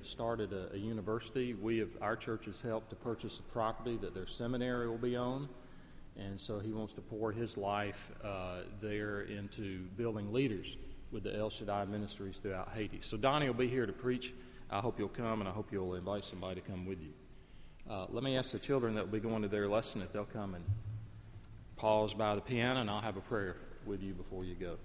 have started a, a university. We have our church has helped to purchase a property that their seminary will be on, and so he wants to pour his life uh, there into building leaders with the El Shaddai ministries throughout Haiti. So Donnie will be here to preach. I hope you'll come, and I hope you'll invite somebody to come with you. Uh, let me ask the children that will be going to their lesson if they'll come and pause by the piano, and I'll have a prayer with you before you go.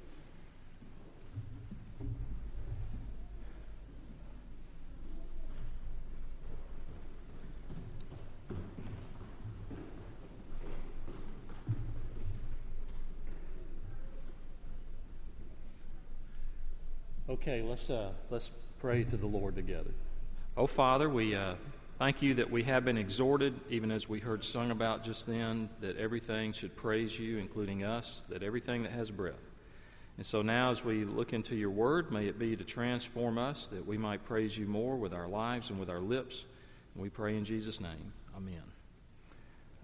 Okay, let's uh, let's pray to the Lord together. Oh Father, we uh, thank you that we have been exhorted, even as we heard sung about just then, that everything should praise you, including us, that everything that has breath. And so now, as we look into your word, may it be to transform us, that we might praise you more with our lives and with our lips. And we pray in Jesus' name. Amen.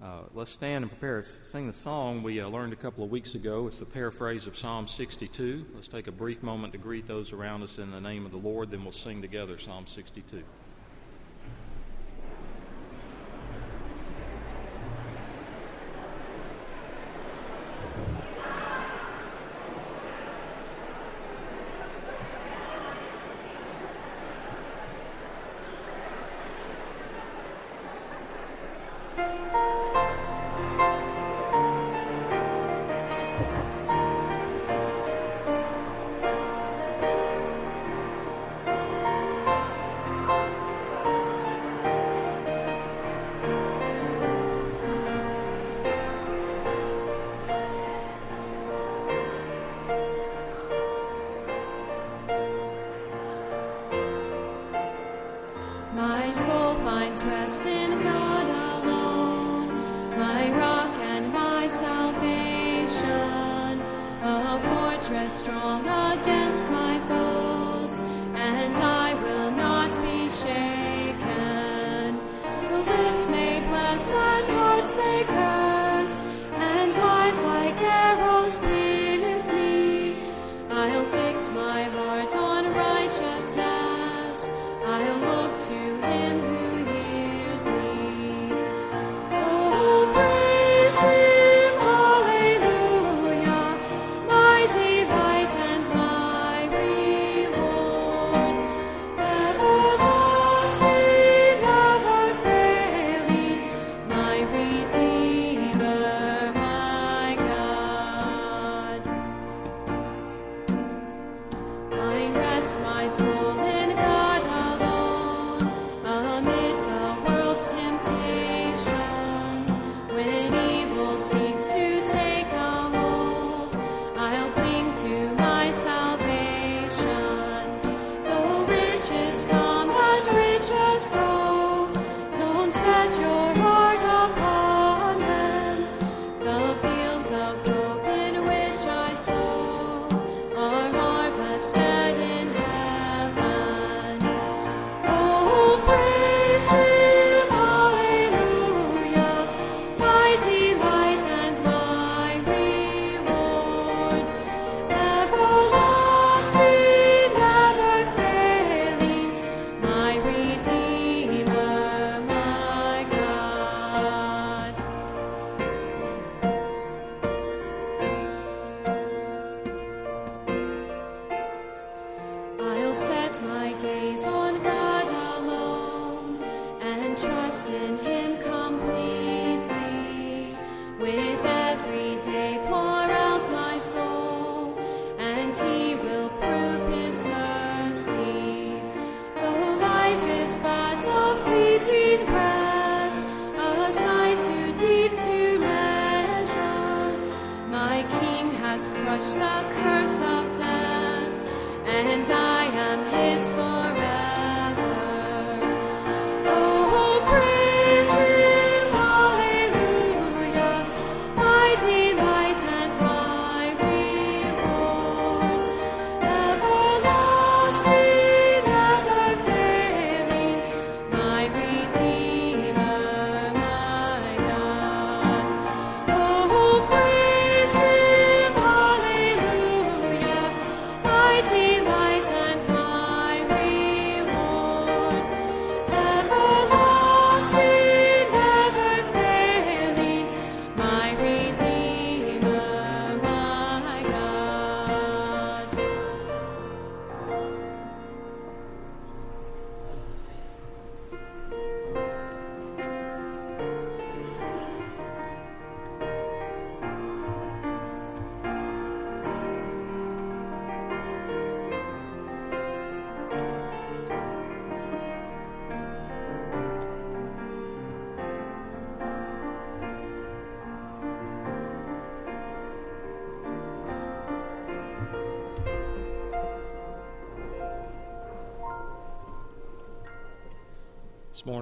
Uh, let's stand and prepare to sing the song we uh, learned a couple of weeks ago. It's a paraphrase of Psalm 62. Let's take a brief moment to greet those around us in the name of the Lord, then we'll sing together Psalm 62.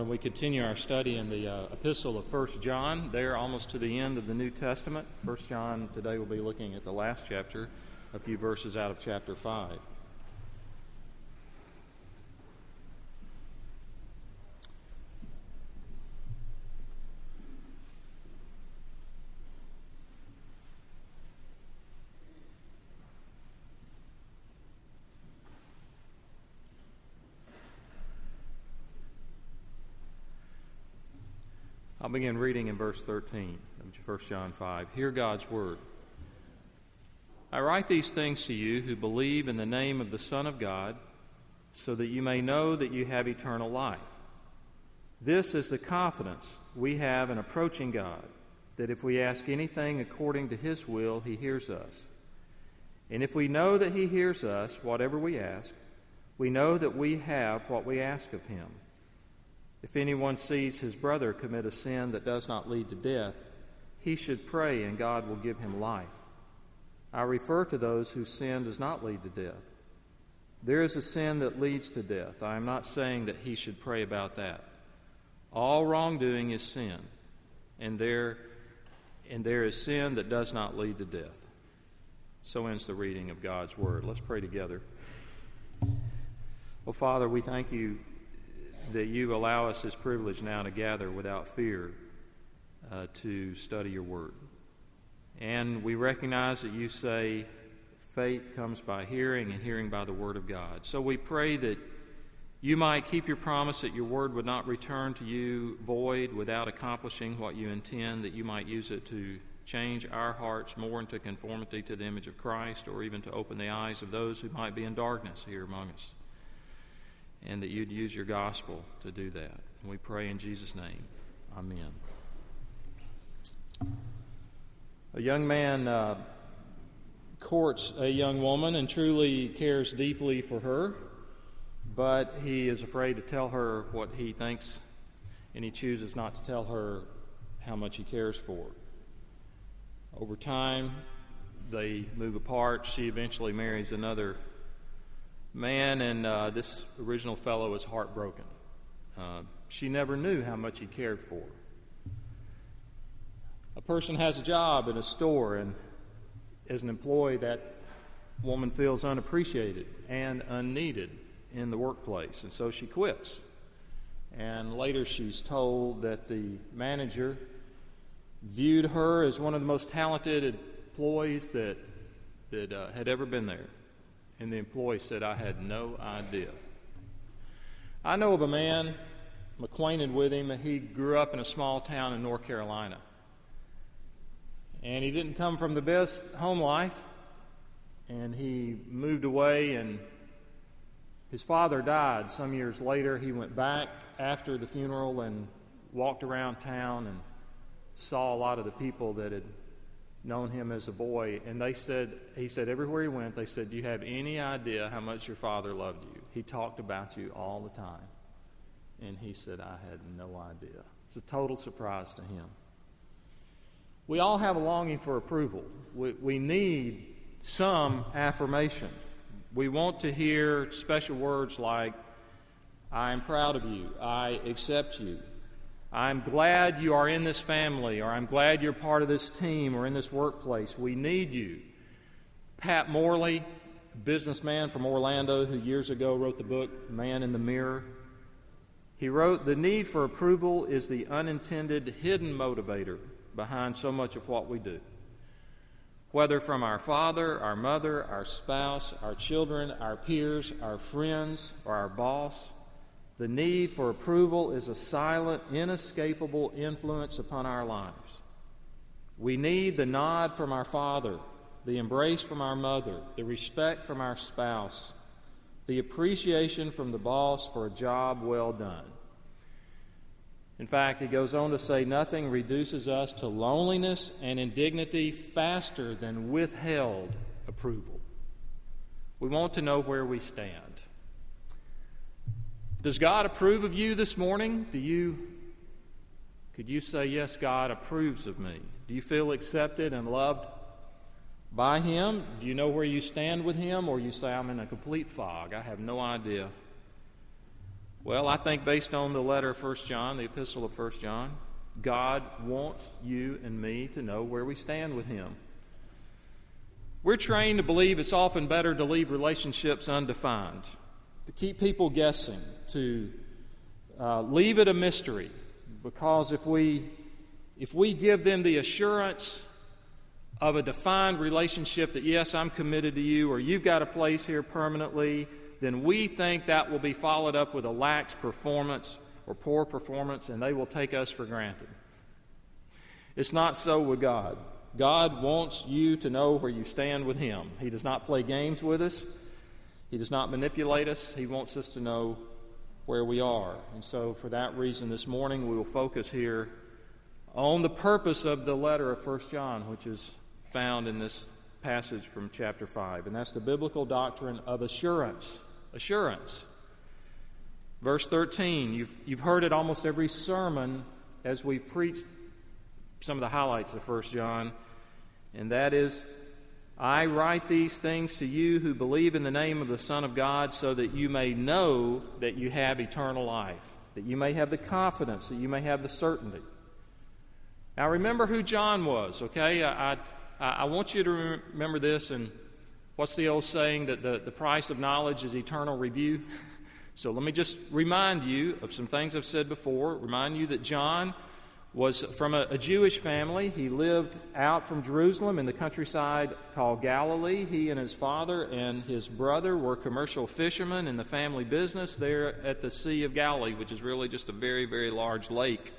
We continue our study in the uh, epistle of 1 John. There, almost to the end of the New Testament. 1 John, today we'll be looking at the last chapter, a few verses out of chapter 5. I'll begin reading in verse 13 of 1 John 5. Hear God's word. I write these things to you who believe in the name of the Son of God, so that you may know that you have eternal life. This is the confidence we have in approaching God, that if we ask anything according to His will, He hears us. And if we know that He hears us, whatever we ask, we know that we have what we ask of Him. If anyone sees his brother commit a sin that does not lead to death, he should pray and God will give him life. I refer to those whose sin does not lead to death. There is a sin that leads to death. I am not saying that he should pray about that. All wrongdoing is sin, and there, and there is sin that does not lead to death. So ends the reading of God's Word. Let's pray together. Well, Father, we thank you that you allow us this privilege now to gather without fear uh, to study your word. And we recognize that you say faith comes by hearing and hearing by the word of God. So we pray that you might keep your promise that your word would not return to you void without accomplishing what you intend, that you might use it to change our hearts more into conformity to the image of Christ or even to open the eyes of those who might be in darkness here among us and that you'd use your gospel to do that. And we pray in Jesus' name. Amen. A young man uh, courts a young woman and truly cares deeply for her, but he is afraid to tell her what he thinks, and he chooses not to tell her how much he cares for her. Over time, they move apart. She eventually marries another man, and uh, this original fellow was heartbroken. Uh, she never knew how much he cared for her. A person has a job in a store, and as an employee, that woman feels unappreciated and unneeded in the workplace, and so she quits. And later, she's told that the manager viewed her as one of the most talented employees that, that uh, had ever been there. And the employee said, I had no idea. I know of a man, I'm acquainted with him. He grew up in a small town in North Carolina. And he didn't come from the best home life. And he moved away, and his father died some years later. He went back after the funeral and walked around town and saw a lot of the people that had known him as a boy, and they said, he said, everywhere he went, they said, Do you have any idea how much your father loved you? He talked about you all the time. And he said, I had no idea. It's a total surprise to him. We all have a longing for approval. We, we need some affirmation. We want to hear special words like, I am proud of you, I accept you, I'm glad you are in this family, or I'm glad you're part of this team or in this workplace. We need you. Pat Morley, a businessman from Orlando who years ago wrote the book Man in the Mirror, he wrote, The need for approval is the unintended hidden motivator behind so much of what we do. Whether from our father, our mother, our spouse, our children, our peers, our friends, or our boss, the need for approval is a silent, inescapable influence upon our lives. We need the nod from our father, the embrace from our mother, the respect from our spouse, the appreciation from the boss for a job well done. In fact, he goes on to say nothing reduces us to loneliness and indignity faster than withheld approval. We want to know where we stand. Does God approve of you this morning? Do you could you say yes God approves of me? Do you feel accepted and loved by him? Do you know where you stand with him or you say I'm in a complete fog? I have no idea Well, I think based on the letter of 1 John, the epistle of 1 John, God wants you and me to know where we stand with Him. We're trained to believe it's often better to leave relationships undefined, to keep people guessing, to uh, leave it a mystery, because if we if we give them the assurance of a defined relationship that yes, I'm committed to you, or you've got a place here permanently, then we think that will be followed up with a lax performance or poor performance, and they will take us for granted. It's not so with God. God wants you to know where you stand with Him. He does not play games with us, He does not manipulate us. He wants us to know where we are. And so, for that reason, this morning we will focus here on the purpose of the letter of 1 John, which is found in this passage from chapter 5. And that's the biblical doctrine of assurance. Assurance. Verse 13, you've, you've heard it almost every sermon as we've preached some of the highlights of 1 John, and that is I write these things to you who believe in the name of the Son of God so that you may know that you have eternal life, that you may have the confidence, that you may have the certainty. Now, remember who John was, okay? I, I, I want you to remember this, and what's the old saying that the, the price of knowledge is eternal review? so let me just remind you of some things I've said before, remind you that John was from a, a, Jewish family. He lived out from Jerusalem in the countryside called Galilee. He and his father and his brother were commercial fishermen in the family business there at the Sea of Galilee, which is really just a very, very large lake.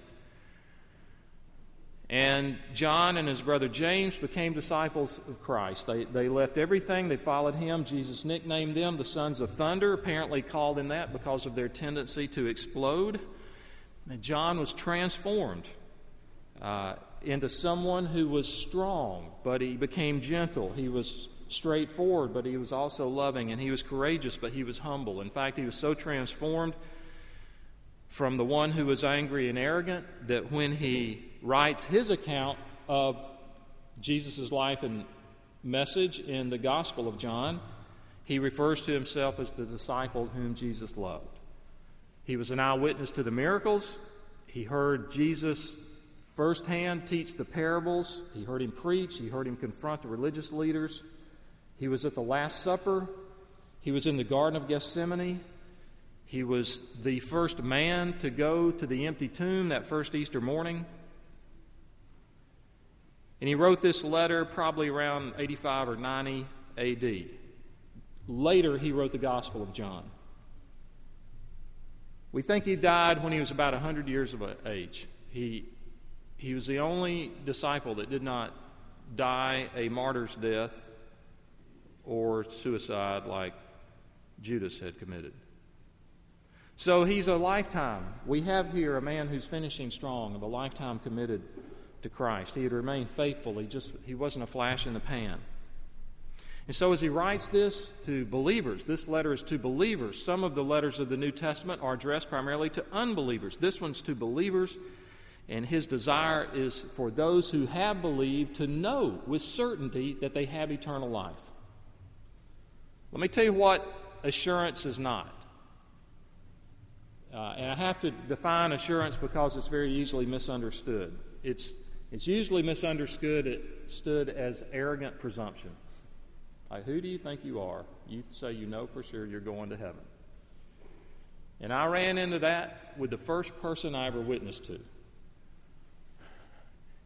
And John and his brother James became disciples of Christ. They, they left everything, they followed him. Jesus nicknamed them the sons of thunder, apparently called them that because of their tendency to explode. And John was transformed uh, into someone who was strong, but he became gentle. He was straightforward, but he was also loving, and he was courageous, but he was humble. In fact, he was so transformed from the one who was angry and arrogant that when he writes his account of Jesus' life and message in the Gospel of John, he refers to himself as the disciple whom Jesus loved. He was an eyewitness to the miracles. He heard Jesus firsthand teach the parables. He heard him preach. He heard him confront the religious leaders. He was at the Last Supper. He was in the Garden of Gethsemane. He was the first man to go to the empty tomb that first Easter morning. And he wrote this letter probably around 85 or 90 AD. Later, he wrote the Gospel of John. We think he died when he was about 100 years of age. He he was the only disciple that did not die a martyr's death or suicide like Judas had committed. So he's a lifetime. We have here a man who's finishing strong, of a lifetime committed to Christ. He had remained faithful. He just he wasn't a flash in the pan. And so as he writes this to believers, this letter is to believers. Some of the letters of the New Testament are addressed primarily to unbelievers. This one's to believers and his desire is for those who have believed to know with certainty that they have eternal life. Let me tell you what assurance is not. Uh, and I have to define assurance because it's very easily misunderstood. It's, it's usually misunderstood it stood as arrogant presumption. Like, who do you think you are? You say you know for sure you're going to heaven. And I ran into that with the first person I ever witnessed to.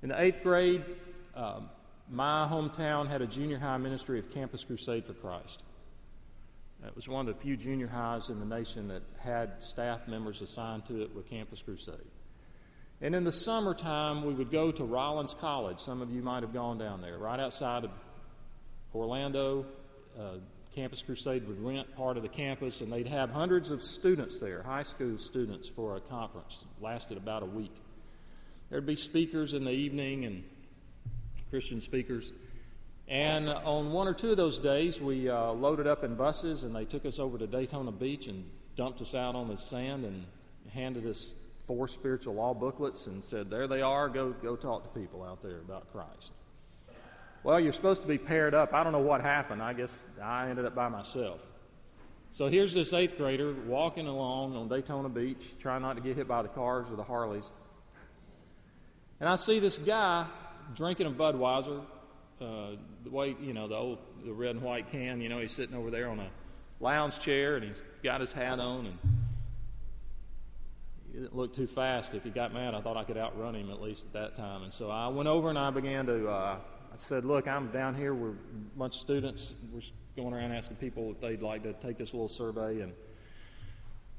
In the eighth grade, um, my hometown had a junior high ministry of Campus Crusade for Christ. It was one of the few junior highs in the nation that had staff members assigned to it with Campus Crusade. And in the summertime, we would go to Rollins College. Some of you might have gone down there, right outside of Orlando. Uh, campus Crusade would rent part of the campus, and they'd have hundreds of students there, high school students, for a conference. It lasted about a week. There'd be speakers in the evening and Christian speakers. And on one or two of those days, we uh, loaded up in buses and they took us over to Daytona Beach and dumped us out on the sand and handed us four spiritual law booklets and said, There they are, go, go talk to people out there about Christ. Well, you're supposed to be paired up. I don't know what happened. I guess I ended up by myself. So here's this eighth grader walking along on Daytona Beach, trying not to get hit by the cars or the Harleys. And I see this guy drinking a Budweiser, uh, the way, you know, the old, the red and white can, you know, he's sitting over there on a lounge chair and he's got his hat on and he didn't look too fast. If he got mad, I thought I could outrun him at least at that time. And so I went over and I began to, uh, I said, Look, I'm down here. We're a bunch of students. We're going around asking people if they'd like to take this little survey. And, and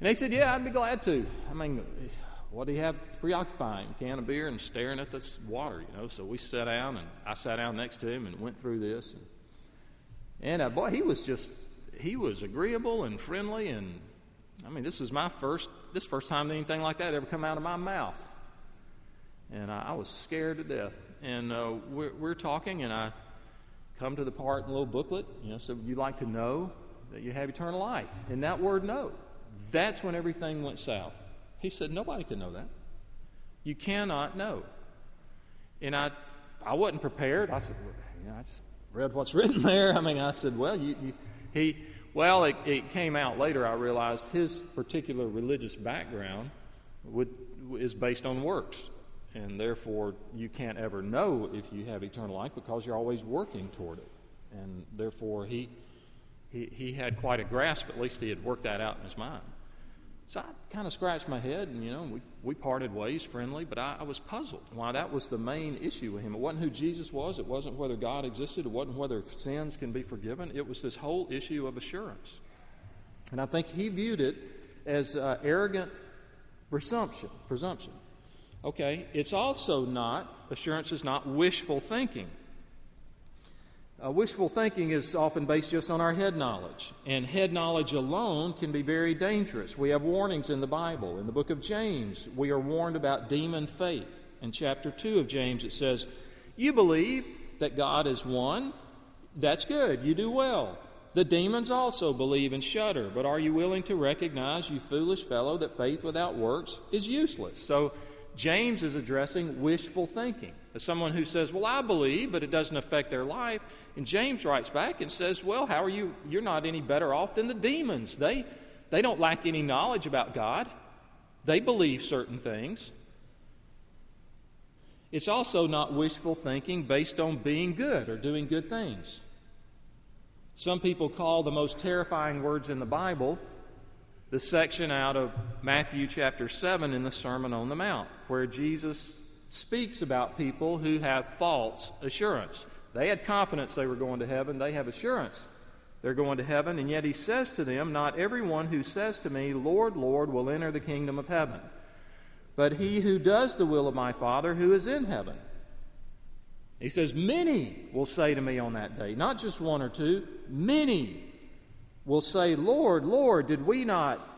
they said, Yeah, I'd be glad to. I mean, what do you have preoccupying? Can of beer and staring at this water, you know. So we sat down, and I sat down next to him and went through this. And, and uh, boy, he was just, he was agreeable and friendly. And I mean, this is my first, this first time anything like that ever come out of my mouth. And I, I was scared to death. And uh, we're, we're talking, and I come to the part in the little booklet, you know, so you'd like to know that you have eternal life. And that word know, that's when everything went south. He said, Nobody can know that. You cannot know. And I, I wasn't prepared. I said, well, you know, I just read what's written there. I mean, I said, Well, you, you, he, well, it, it, came out later. I realized his particular religious background would, is based on works. And therefore, you can't ever know if you have eternal life because you're always working toward it. And therefore, he, he, he had quite a grasp, at least he had worked that out in his mind. So I kind of scratched my head, and you know, we, we parted ways friendly, but I, I, was puzzled why that was the main issue with him. It wasn't who Jesus was, it wasn't whether God existed, it wasn't whether sins can be forgiven. It was this whole issue of assurance. And I think he viewed it as uh, arrogant presumption. Presumption. Okay, it's also not, assurance is not wishful thinking. Uh, wishful thinking is often based just on our head knowledge, and head knowledge alone can be very dangerous. We have warnings in the Bible. In the book of James, we are warned about demon faith. In chapter 2 of James, it says, You believe that God is one. That's good. You do well. The demons also believe and shudder. But are you willing to recognize, you foolish fellow, that faith without works is useless? So, James is addressing wishful thinking. As someone who says, Well, I believe, but it doesn't affect their life. And James writes back and says, Well, how are you? You're not any better off than the demons. They, they don't lack any knowledge about God, they believe certain things. It's also not wishful thinking based on being good or doing good things. Some people call the most terrifying words in the Bible the section out of Matthew chapter 7 in the Sermon on the Mount, where Jesus speaks about people who have false assurance. They had confidence they were going to heaven, they have assurance they're going to heaven, and yet he says to them, Not everyone who says to me, Lord, Lord, will enter the kingdom of heaven, but he who does the will of my Father who is in heaven. He says, Many will say to me on that day, not just one or two, many will say, Lord, Lord, did we not?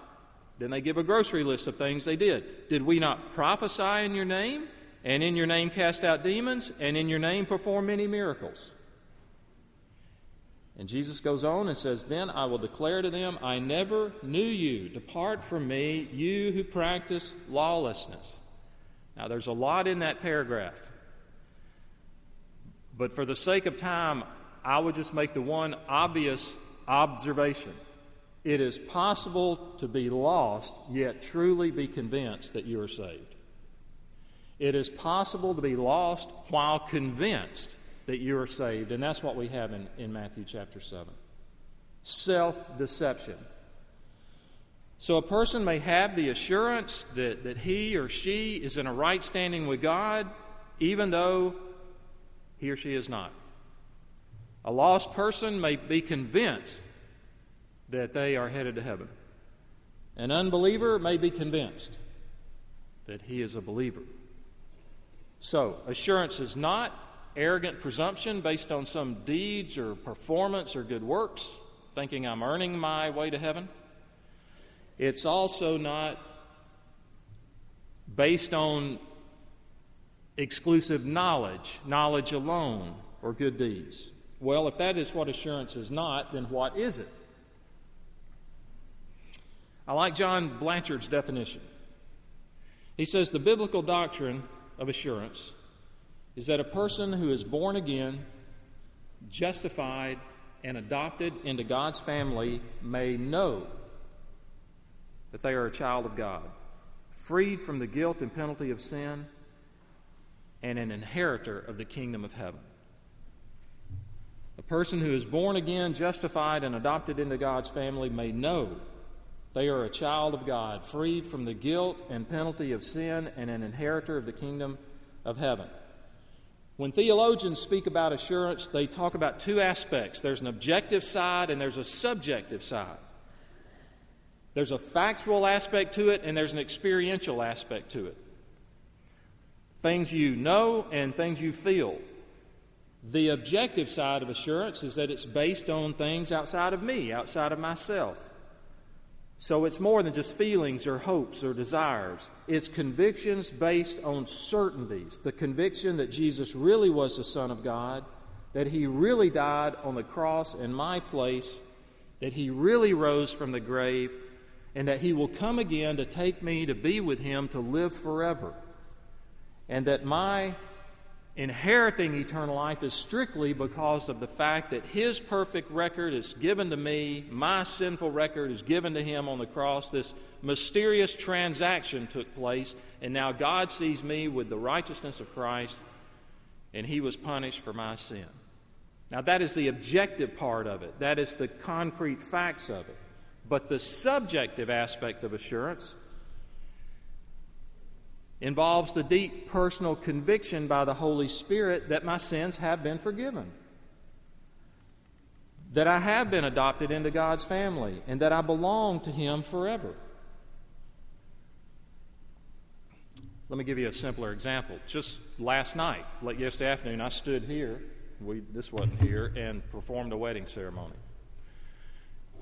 Then they give a grocery list of things they did. Did we not prophesy in your name? And in your name cast out demons? And in your name perform many miracles? And Jesus goes on and says, Then I will declare to them, I never knew you. Depart from me, you who practice lawlessness. Now, there's a lot in that paragraph. But for the sake of time, I would just make the one obvious observation. It is possible to be lost, yet truly be convinced that you are saved. It is possible to be lost while convinced that you are saved. And that's what we have in, in Matthew chapter 7 self deception. So a person may have the assurance that, that he or she is in a right standing with God, even though he or she is not. A lost person may be convinced that they are headed to heaven. An unbeliever may be convinced that he is a believer. So, assurance is not arrogant presumption based on some deeds or performance or good works, thinking I'm earning my way to heaven. It's also not based on exclusive knowledge, knowledge alone, or good deeds. Well, if that is what assurance is not, then what is it? I like John Blanchard's definition. He says the biblical doctrine of assurance is that a person who is born again, justified, and adopted into God's family may know that they are a child of God, freed from the guilt and penalty of sin, and an inheritor of the kingdom of heaven. A person who is born again, justified, and adopted into God's family may know they are a child of God, freed from the guilt and penalty of sin, and an inheritor of the kingdom of heaven. When theologians speak about assurance, they talk about two aspects there's an objective side and there's a subjective side. There's a factual aspect to it, and there's an experiential aspect to it. Things you know and things you feel. The objective side of assurance is that it's based on things outside of me, outside of myself. So it's more than just feelings or hopes or desires. It's convictions based on certainties. The conviction that Jesus really was the Son of God, that He really died on the cross in my place, that He really rose from the grave, and that He will come again to take me to be with Him to live forever. And that my inheriting eternal life is strictly because of the fact that His perfect record is given to me, my sinful record is given to Him on the cross. This mysterious transaction took place, and now God sees me with the righteousness of Christ, and He was punished for my sin. Now, that is the objective part of it, that is the concrete facts of it. But the subjective aspect of assurance involves the deep personal conviction by the Holy Spirit that my sins have been forgiven, that I have been adopted into God's family, and that I belong to Him forever. Let me give you a simpler example. Just last night, late yesterday afternoon, I stood here, we, this wasn't here, and performed a wedding ceremony.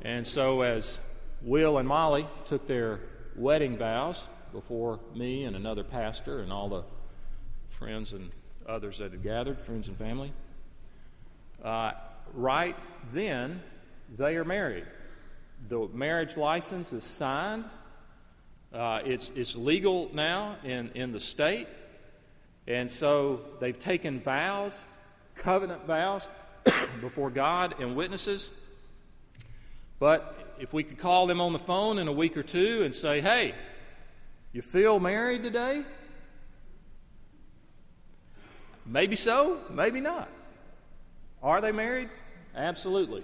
And so, as Will and Molly took their wedding vows, before me and another pastor and all the friends and others that had gathered, friends and family. Uh, right then, they are married. The marriage license is signed. Uh, it's, it's legal now in, in the state. And so they've taken vows, covenant vows, before God and witnesses. But if we could call them on the phone in a week or two and say, hey, you feel married today? Maybe so, maybe not. Are they married? Absolutely.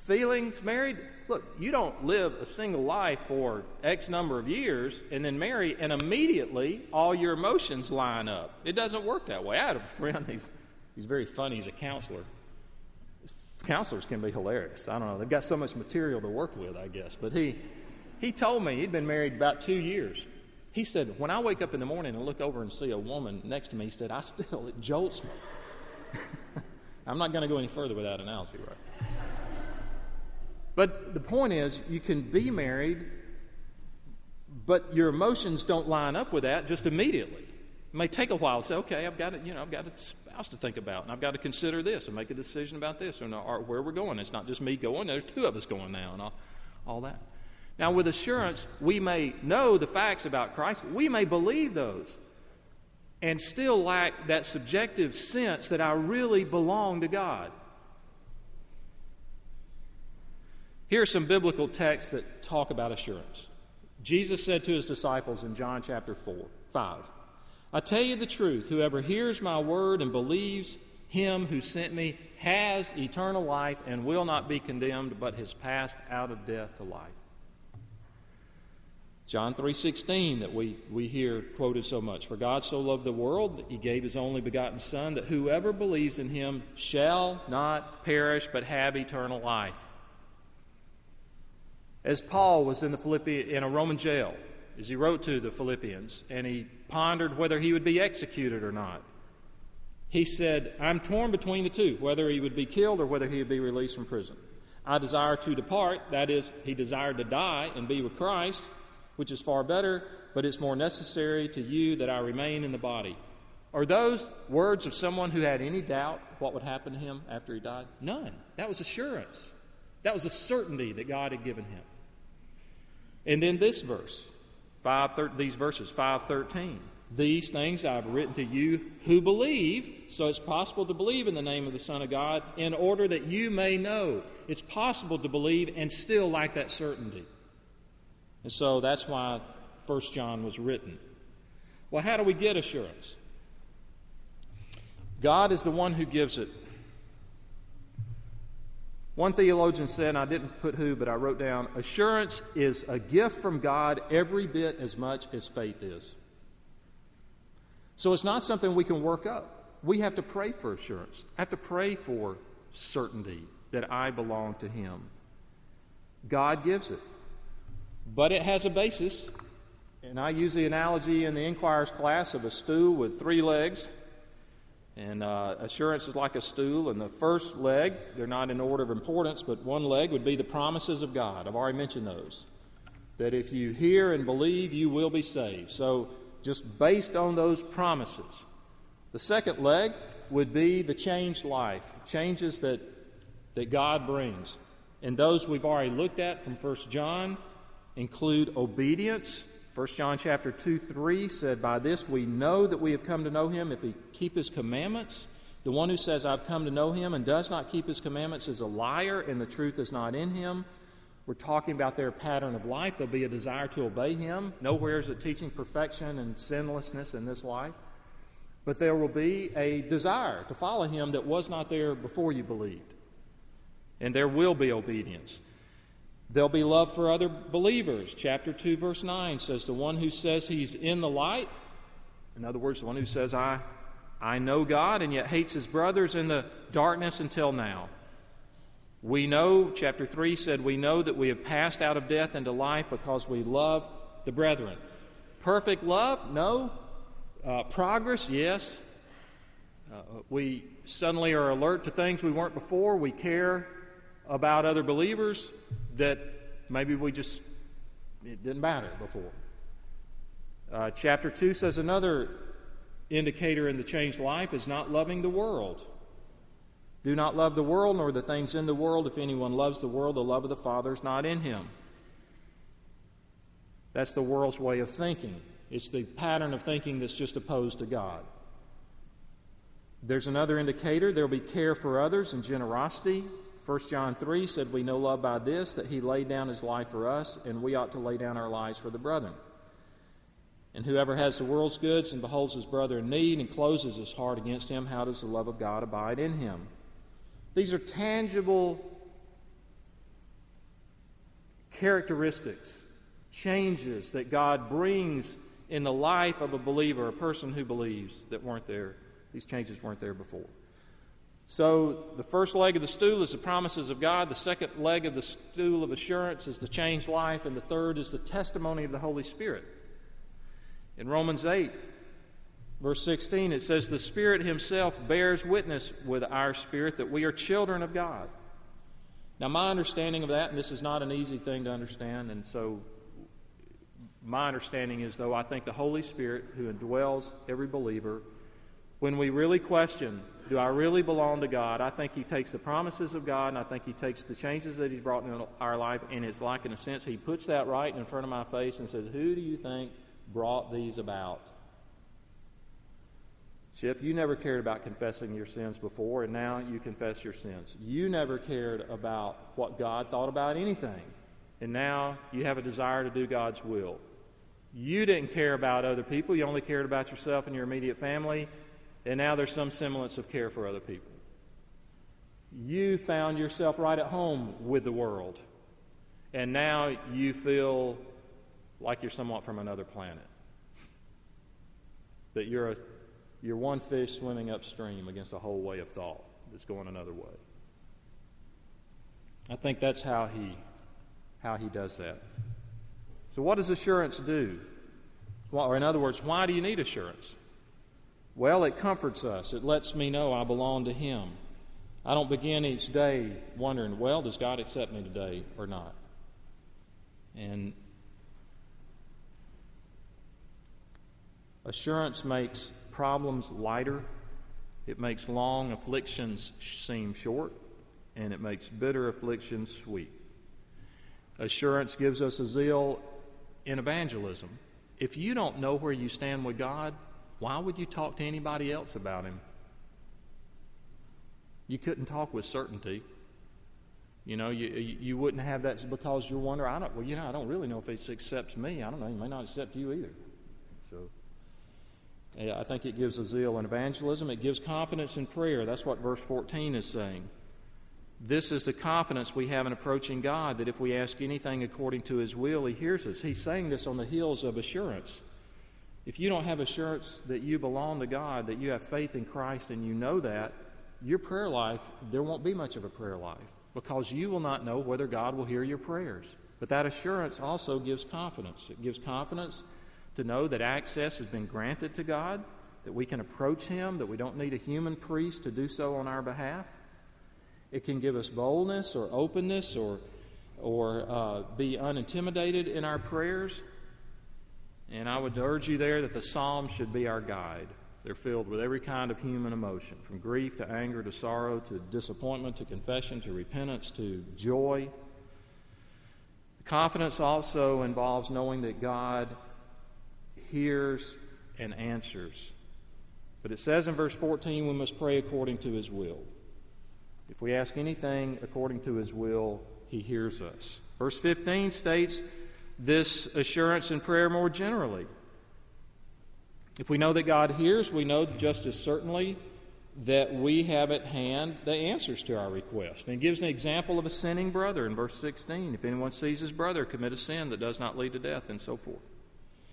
Feelings married? Look, you don't live a single life for X number of years and then marry, and immediately all your emotions line up. It doesn't work that way. I had a friend, he's, he's very funny, he's a counselor. Counselors can be hilarious. I don't know, they've got so much material to work with, I guess. But he, he told me he'd been married about two years. He said, When I wake up in the morning and look over and see a woman next to me, he said, I still, it jolts me. I'm not going to go any further with that analogy, right? But the point is, you can be married, but your emotions don't line up with that just immediately. It may take a while to say, okay, I've got, a, you know, I've got a spouse to think about, and I've got to consider this and make a decision about this, or, or uh, where we're going. It's not just me going, there's two of us going now, and all, all that. Now, with assurance, we may know the facts about Christ, we may believe those, and still lack that subjective sense that I really belong to God. Here are some biblical texts that talk about assurance. Jesus said to his disciples in John chapter 4, 5, I tell you the truth, whoever hears my word and believes him who sent me has eternal life and will not be condemned, but has passed out of death to life. John 3:16 that we, we hear quoted so much. For God so loved the world that he gave his only begotten son that whoever believes in him shall not perish but have eternal life. As Paul was in the Philippi in a Roman jail, as he wrote to the Philippians, and he pondered whether he would be executed or not. He said, I'm torn between the two, whether he would be killed or whether he would be released from prison. I desire to depart, that is, he desired to die and be with Christ which is far better, but it's more necessary to you that I remain in the body. Are those words of someone who had any doubt what would happen to him after he died? None. That was assurance. That was a certainty that God had given him. And then this verse, five thir- these verses, 513. These things I've written to you who believe, so it's possible to believe in the name of the Son of God, in order that you may know. It's possible to believe and still lack that certainty. And so that's why 1 John was written. Well, how do we get assurance? God is the one who gives it. One theologian said, I didn't put who, but I wrote down assurance is a gift from God every bit as much as faith is. So it's not something we can work up. We have to pray for assurance. I have to pray for certainty that I belong to Him. God gives it. But it has a basis. And I use the analogy in the Inquirer's class of a stool with three legs. And uh, assurance is like a stool. And the first leg, they're not in order of importance, but one leg would be the promises of God. I've already mentioned those. That if you hear and believe, you will be saved. So just based on those promises. The second leg would be the changed life, changes that, that God brings. And those we've already looked at from 1 John include obedience. 1 John chapter 2, 3 said, By this we know that we have come to know him if we keep his commandments. The one who says, I've come to know him and does not keep his commandments is a liar, and the truth is not in him. We're talking about their pattern of life. There'll be a desire to obey Him. Nowhere is it teaching perfection and sinlessness in this life. But there will be a desire to follow Him that was not there before you believed. And there will be obedience. There'll be love for other believers. Chapter 2, verse 9 says, The one who says he's in the light, in other words, the one who says, I, I know God and yet hates his brothers in the darkness until now. We know, chapter 3 said, we know that we have passed out of death into life because we love the brethren. Perfect love? No. Uh, progress? Yes. Uh, we suddenly are alert to things we weren't before. We care about other believers that maybe we just, it didn't matter before. Uh, chapter 2 says another indicator in the changed life is not loving the world. Do not love the world nor the things in the world. If anyone loves the world, the love of the Father is not in him. That's the world's way of thinking. It's the pattern of thinking that's just opposed to God. There's another indicator. There will be care for others and generosity. 1 John 3 said, We know love by this, that he laid down his life for us, and we ought to lay down our lives for the brethren. And whoever has the world's goods and beholds his brother in need and closes his heart against him, how does the love of God abide in him? These are tangible characteristics, changes that God brings in the life of a believer, a person who believes that weren't there. These changes weren't there before. So, the first leg of the stool is the promises of God. The second leg of the stool of assurance is the changed life. And the third is the testimony of the Holy Spirit. In Romans 8, Verse 16, it says, The Spirit Himself bears witness with our spirit that we are children of God. Now, my understanding of that, and this is not an easy thing to understand, and so my understanding is, though, I think the Holy Spirit, who indwells every believer, when we really question, do I really belong to God? I think He takes the promises of God, and I think He takes the changes that He's brought into our life, and it's like, in a sense, He puts that right in front of my face and says, Who do you think brought these about? Chip, you never cared about confessing your sins before, and now you confess your sins. You never cared about what God thought about anything, and now you have a desire to do God's will. You didn't care about other people, you only cared about yourself and your immediate family, and now there's some semblance of care for other people. You found yourself right at home with the world, and now you feel like you're somewhat from another planet. That you're a you're one fish swimming upstream against a whole way of thought that's going another way. I think that's how he, how he does that. So, what does assurance do? Well, or, in other words, why do you need assurance? Well, it comforts us. It lets me know I belong to Him. I don't begin each day wondering, well, does God accept me today or not? And assurance makes problems lighter, it makes long afflictions seem short, and it makes bitter afflictions sweet. Assurance gives us a zeal in evangelism. if you don't know where you stand with God, why would you talk to anybody else about Him? You couldn't talk with certainty. You know, you, you wouldn't have that because you're wondering, I don't, well, you know, I don't really know if He accepts me. I don't know. He may not accept you either. So, yeah, I think it gives a zeal in evangelism. It gives confidence in prayer. That's what verse 14 is saying. This is the confidence we have in approaching God that if we ask anything according to His will, He hears us. He's saying this on the heels of assurance. If you don't have assurance that you belong to God, that you have faith in Christ, and you know that, your prayer life, there won't be much of a prayer life because you will not know whether God will hear your prayers. But that assurance also gives confidence. It gives confidence to know that access has been granted to God, that we can approach Him, that we don't need a human priest to do so on our behalf. It can give us boldness or openness or, or uh, be unintimidated in our prayers. And I would urge you there that the Psalms should be our guide. They're filled with every kind of human emotion, from grief to anger to sorrow to disappointment to confession to repentance to joy. Confidence also involves knowing that God hears and answers. But it says in verse 14 we must pray according to his will. If we ask anything according to his will, he hears us. Verse 15 states this assurance in prayer more generally. If we know that God hears, we know just as certainly that we have at hand the answers to our request. And he gives an example of a sinning brother in verse 16. If anyone sees his brother commit a sin that does not lead to death, and so forth.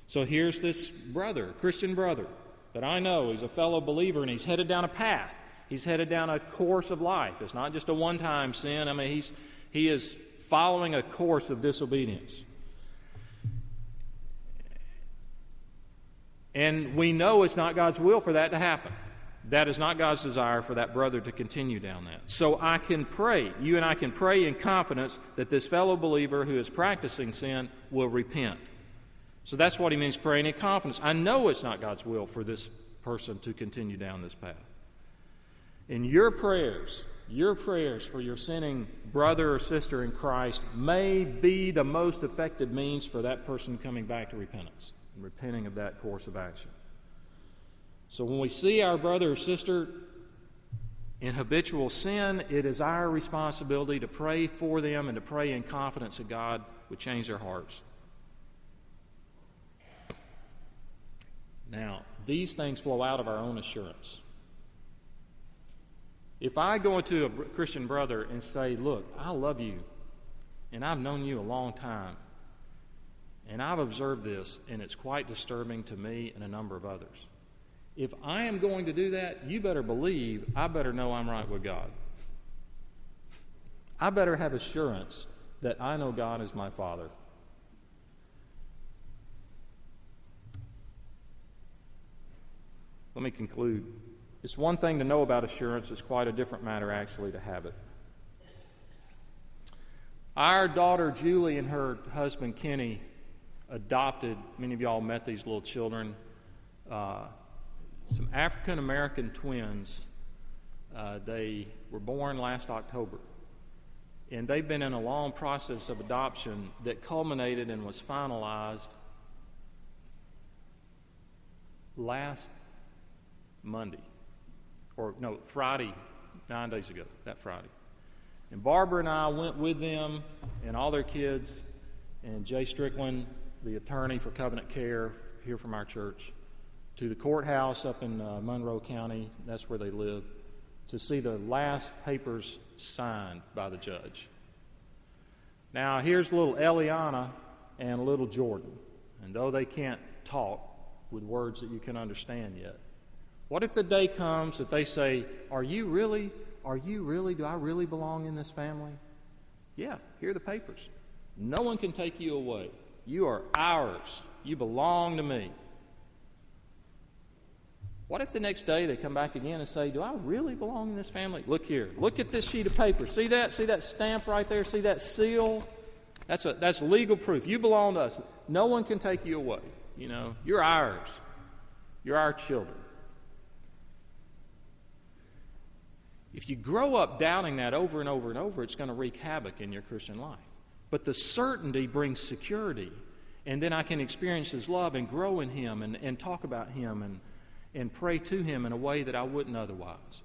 So here's this brother, Christian brother, that I know. He's a fellow believer and he's headed down a path. He's headed down a course of life. It's not just a one time sin. I mean, he's, he is following a course of disobedience. And we know it's not God's will for that to happen. That is not God's desire for that brother to continue down that. So I can pray, you and I can pray in confidence that this fellow believer who is practicing sin will repent. So that's what he means praying in confidence. I know it's not God's will for this person to continue down this path. In your prayers, your prayers for your sinning brother or sister in Christ may be the most effective means for that person coming back to repentance and repenting of that course of action. So when we see our brother or sister in habitual sin, it is our responsibility to pray for them and to pray in confidence that God would change their hearts. Now, these things flow out of our own assurance. If I go into a Christian brother and say, Look, I love you, and I've known you a long time, and I've observed this, and it's quite disturbing to me and a number of others. If I am going to do that, you better believe I better know I'm right with God. I better have assurance that I know God is my Father. Let me conclude. It's one thing to know about assurance, it's quite a different matter, actually, to have it. Our daughter Julie and her husband Kenny adopted, many of y'all met these little children, uh, some African American twins. Uh, they were born last October. And they've been in a long process of adoption that culminated and was finalized last Monday or no, Friday, nine days ago, that Friday. And Barbara and I went with them and all their kids, and Jay Strickland, the attorney for Covenant Care here from our church, to the courthouse up in uh, Monroe County, that's where they live, to see the last papers signed by the judge. Now, here's little Eliana and little Jordan. And though they can't talk with words that you can understand yet, what if the day comes that they say, Are you really, are you really, do I really belong in this family? Yeah, here are the papers. No one can take you away. You are ours. You belong to me. What if the next day they come back again and say, Do I really belong in this family? Look here. Look at this sheet of paper. See that? See that stamp right there? See that seal? That's, a, that's legal proof. You belong to us. No one can take you away. You know, you're ours. You're our children. If you grow up doubting that over and over and over, it's going to wreak havoc in your Christian life. But the certainty brings security. And then I can experience His love and grow in Him and, and talk about Him and, and pray to Him in a way that I wouldn't otherwise.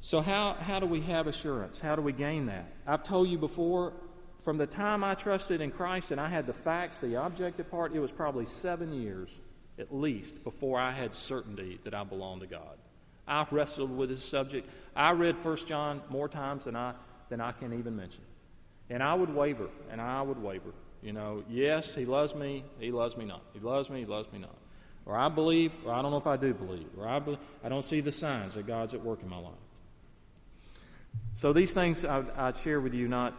So, how, how do we have assurance? How do we gain that? I've told you before, from the time I trusted in Christ and I had the facts, the objective part, it was probably seven years at least before I had certainty that I belonged to God. I wrestled with this subject. I read 1 John more times than I, than I can even mention. And I would waver, and I would waver. You know, yes, he loves me, he loves me not. He loves me, he loves me not. Or I believe, or I don't know if I do believe, or I, be, I don't see the signs that God's at work in my life. So these things I, I share with you not,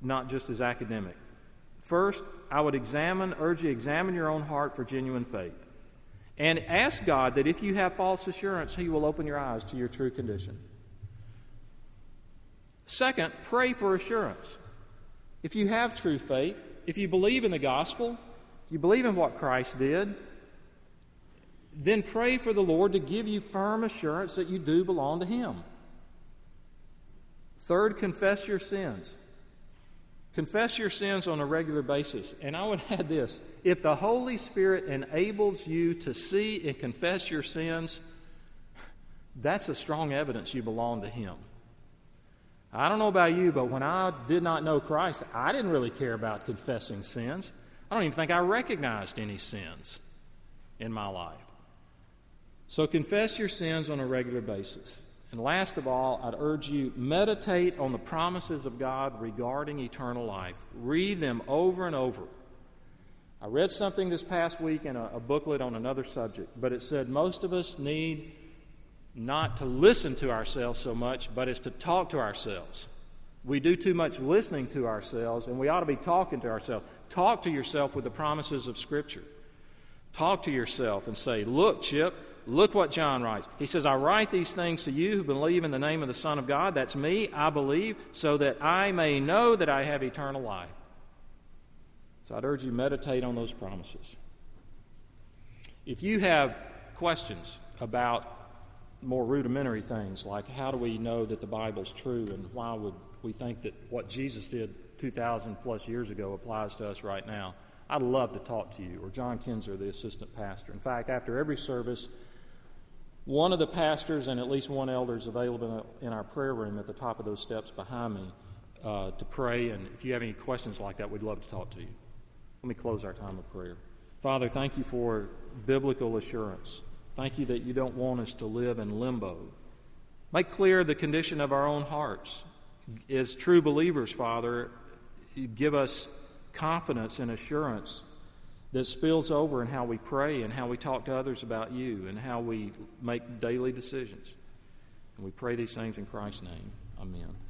not just as academic. First, I would examine, urge you, examine your own heart for genuine faith. And ask God that if you have false assurance, He will open your eyes to your true condition. Second, pray for assurance. If you have true faith, if you believe in the gospel, if you believe in what Christ did, then pray for the Lord to give you firm assurance that you do belong to Him. Third, confess your sins. Confess your sins on a regular basis. And I would add this if the Holy Spirit enables you to see and confess your sins, that's a strong evidence you belong to Him. I don't know about you, but when I did not know Christ, I didn't really care about confessing sins. I don't even think I recognized any sins in my life. So confess your sins on a regular basis. And last of all, I'd urge you meditate on the promises of God regarding eternal life. Read them over and over. I read something this past week in a, a booklet on another subject, but it said most of us need not to listen to ourselves so much, but is to talk to ourselves. We do too much listening to ourselves, and we ought to be talking to ourselves. Talk to yourself with the promises of Scripture. Talk to yourself and say, Look, Chip, look what John writes. He says, I write these things to you who believe in the name of the Son of God. That's me. I believe, so that I may know that I have eternal life. So I'd urge you meditate on those promises. If you have questions about more rudimentary things like how do we know that the Bible's true and why would we think that what Jesus did 2,000 plus years ago applies to us right now, I'd love to talk to you, or John Kinzer, the assistant pastor. In fact, after every service, one of the pastors and at least one elder is available in our prayer room at the top of those steps behind me uh, to pray. And if you have any questions like that, we'd love to talk to you. Let me close our time of prayer. Father, thank you for biblical assurance. Thank you that you don't want us to live in limbo. Make clear the condition of our own hearts. As true believers, Father, give us confidence and assurance that spills over in how we pray and how we talk to others about you and how we make daily decisions. And we pray these things in Christ's name. Amen.